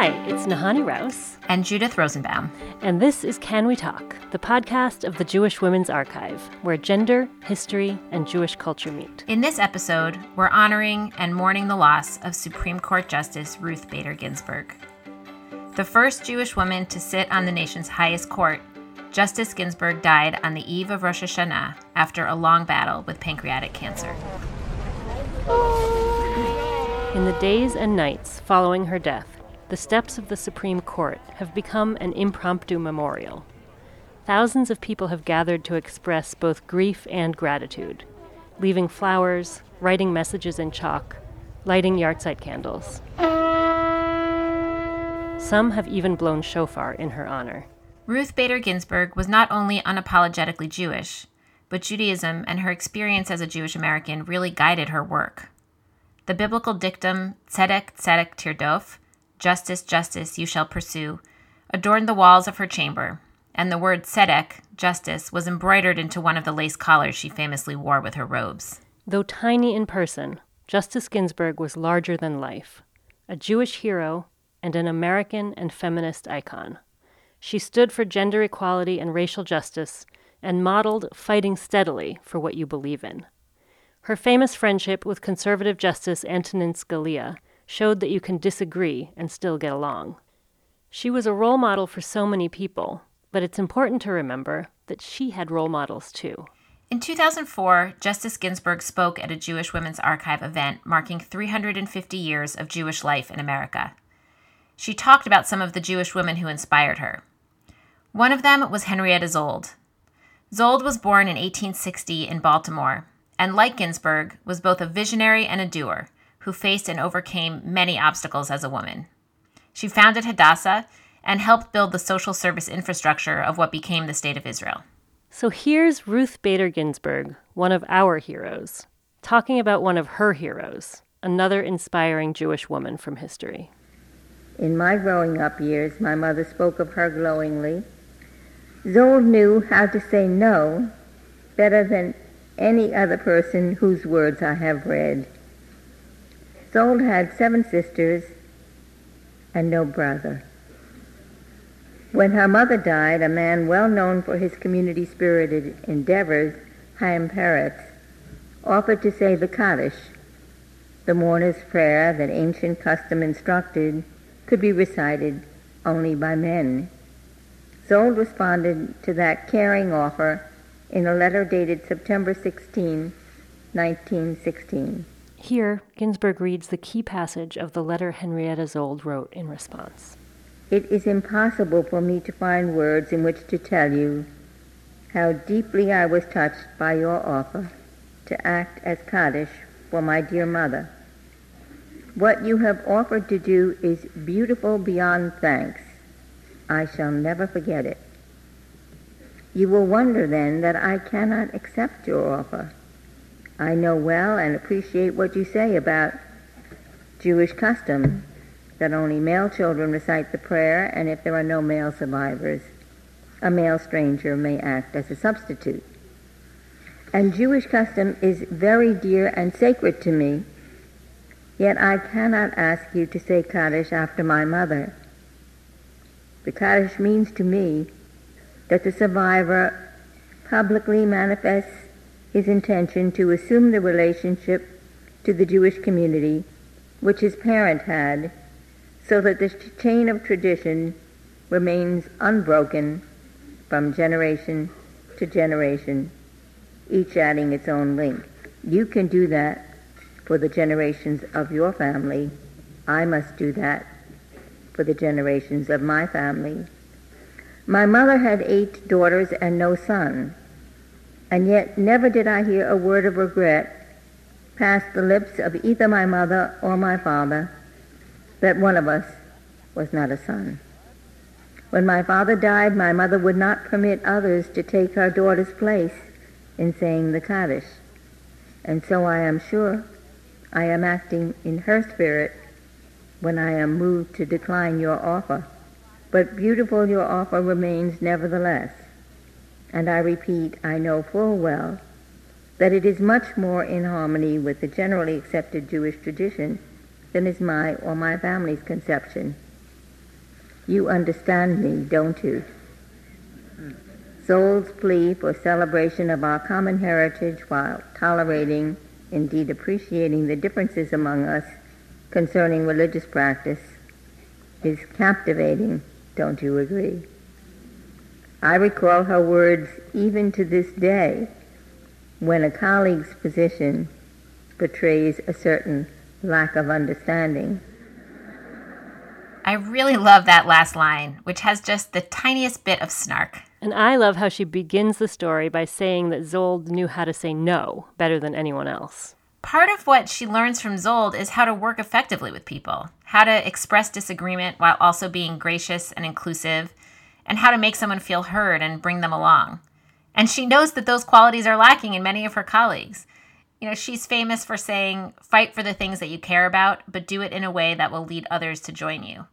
Hi, it's Nahanni Rouse. And Judith Rosenbaum. And this is Can We Talk, the podcast of the Jewish Women's Archive, where gender, history, and Jewish culture meet. In this episode, we're honoring and mourning the loss of Supreme Court Justice Ruth Bader Ginsburg. The first Jewish woman to sit on the nation's highest court, Justice Ginsburg died on the eve of Rosh Hashanah after a long battle with pancreatic cancer. In the days and nights following her death, the steps of the Supreme Court have become an impromptu memorial. Thousands of people have gathered to express both grief and gratitude, leaving flowers, writing messages in chalk, lighting yahrzeit candles. Some have even blown shofar in her honor. Ruth Bader Ginsburg was not only unapologetically Jewish, but Judaism and her experience as a Jewish American really guided her work. The biblical dictum, Tzedek, Tzedek, Tirdof, Justice, Justice, you shall pursue, adorned the walls of her chamber, and the word Tzedek, justice, was embroidered into one of the lace collars she famously wore with her robes. Though tiny in person, Justice Ginsburg was larger than life, a Jewish hero and an American and feminist icon. She stood for gender equality and racial justice and modeled fighting steadily for what you believe in. Her famous friendship with conservative Justice Antonin Scalia showed that you can disagree and still get along. She was a role model for so many people, but it's important to remember that she had role models too. In 2004, Justice Ginsburg spoke at a Jewish Women's Archive event marking 350 years of Jewish life in America. She talked about some of the Jewish women who inspired her. One of them was Henrietta Szold. Szold was born in 1860 in Baltimore, and like Ginsburg, was both a visionary and a doer who faced and overcame many obstacles as a woman. She founded Hadassah and helped build the social service infrastructure of what became the State of Israel. So here's Ruth Bader Ginsburg, one of our heroes, talking about one of her heroes, another inspiring Jewish woman from history. In my growing up years, my mother spoke of her glowingly. Szold knew how to say no better than any other person whose words I have read. Szold had seven sisters and no brother. When her mother died, a man well known for his community spirited endeavors, Chaim Peretz, offered to say the Kaddish, the mourner's prayer that ancient custom instructed could be recited only by men. Szold responded to that caring offer in a letter dated September 16, 1916. Here, Ginsburg reads the key passage of the letter Henrietta Szold wrote in response. It is impossible for me to find words in which to tell you how deeply I was touched by your offer to act as Kaddish for my dear mother. What you have offered to do is beautiful beyond thanks. I shall never forget it. You will wonder then that I cannot accept your offer. I know well and appreciate what you say about Jewish custom that only male children recite the prayer, and if there are no male survivors, a male stranger may act as a substitute. And Jewish custom is very dear and sacred to me, yet I cannot ask you to say Kaddish after my mother. The Kaddish means to me that the survivor publicly manifests his intention to assume the relationship to the Jewish community which his parent had, so that the chain of tradition remains unbroken from generation to generation, each adding its own link. You can do that for the generations of your family. I must do that for the generations of my family. My mother had eight daughters and no son and yet never did I hear a word of regret pass the lips of either my mother or my father that one of us was not a son. When my father died, my mother would not permit others to take her daughter's place in saying the Kaddish. And so I am sure I am acting in her spirit when I am moved to decline your offer. But beautiful your offer remains nevertheless and I repeat, I know full well that it is much more in harmony with the generally accepted Jewish tradition than is my or my family's conception. You understand me, don't you? Szold's plea for celebration of our common heritage while tolerating, indeed appreciating the differences among us concerning religious practice is captivating, don't you agree? I recall her words even to this day when a colleague's position betrays a certain lack of understanding. I really love that last line, which has just the tiniest bit of snark. And I love how she begins the story by saying that Szold knew how to say no better than anyone else. Part of what she learns from Szold is how to work effectively with people, how to express disagreement while also being gracious and inclusive, and how to make someone feel heard and bring them along. And she knows that those qualities are lacking in many of her colleagues. You know, she's famous for saying, fight for the things that you care about, but do it in a way that will lead others to join you.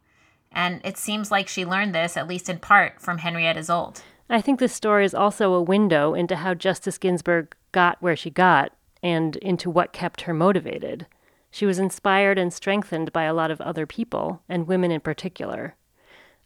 And it seems like she learned this, at least in part, from Henrietta Szold. I think this story is also a window into how Justice Ginsburg got where she got and into what kept her motivated. She was inspired and strengthened by a lot of other people, and women in particular.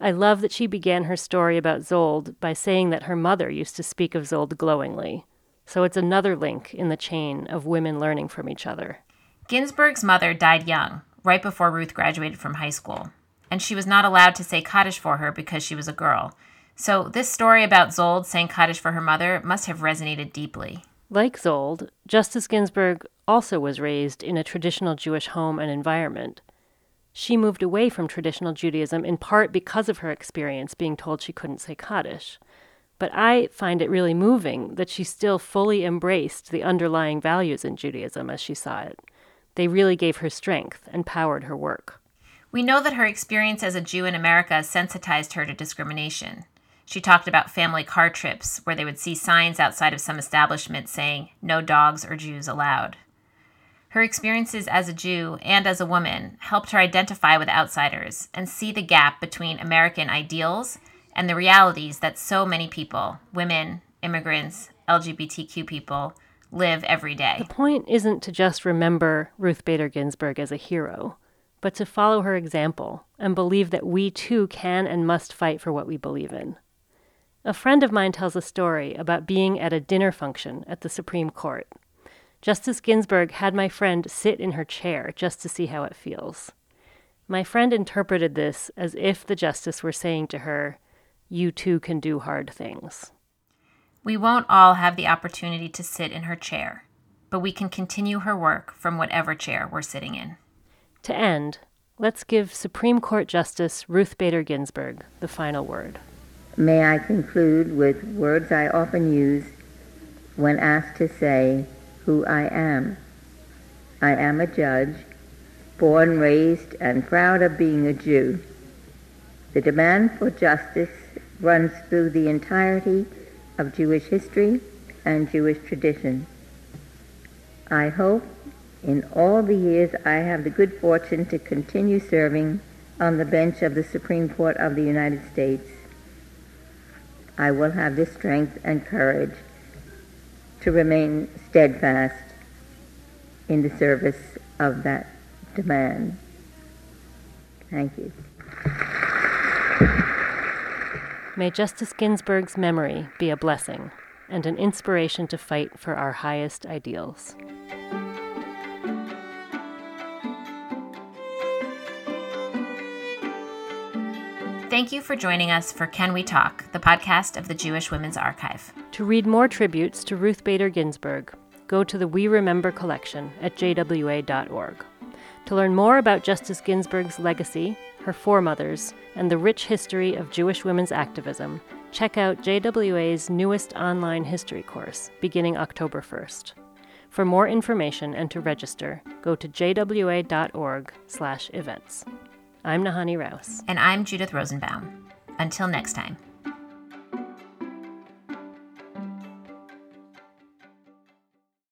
I love that she began her story about Szold by saying that her mother used to speak of Szold glowingly. So it's another link in the chain of women learning from each other. Ginsburg's mother died young, right before Ruth graduated from high school, and she was not allowed to say Kaddish for her because she was a girl. So this story about Szold saying Kaddish for her mother must have resonated deeply. Like Szold, Justice Ginsburg also was raised in a traditional Jewish home and environment. She moved away from traditional Judaism in part because of her experience being told she couldn't say Kaddish. But I find it really moving that she still fully embraced the underlying values in Judaism as she saw it. They really gave her strength and powered her work. We know that her experience as a Jew in America sensitized her to discrimination. She talked about family car trips where they would see signs outside of some establishment saying, no dogs or Jews allowed. Her experiences as a Jew and as a woman helped her identify with outsiders and see the gap between American ideals and the realities that so many people, women, immigrants, LGBTQ people, live every day. The point isn't to just remember Ruth Bader Ginsburg as a hero, but to follow her example and believe that we too can and must fight for what we believe in. A friend of mine tells a story about being at a dinner function at the Supreme Court. Justice Ginsburg had my friend sit in her chair just to see how it feels. My friend interpreted this as if the justice were saying to her, you too can do hard things. We won't all have the opportunity to sit in her chair, but we can continue her work from whatever chair we're sitting in. To end, let's give Supreme Court Justice Ruth Bader Ginsburg the final word. May I conclude with words I often use when asked to say who I am. I am a judge, born, raised, and proud of being a Jew. The demand for justice runs through the entirety of Jewish history and Jewish tradition. I hope in all the years I have the good fortune to continue serving on the bench of the Supreme Court of the United States, I will have the strength and courage to remain steadfast in the service of that demand. Thank you. May Justice Ginsburg's memory be a blessing and an inspiration to fight for our highest ideals. Thank you for joining us for Can We Talk, the podcast of the Jewish Women's Archive. To read more tributes to Ruth Bader Ginsburg, go to the We Remember collection at jwa.org. To learn more about Justice Ginsburg's legacy, her foremothers, and the rich history of Jewish women's activism, check out JWA's newest online history course, beginning October 1st. For more information and to register, go to jwa.org/events. I'm Nahanni Rouse. And I'm Judith Rosenbaum. Until next time.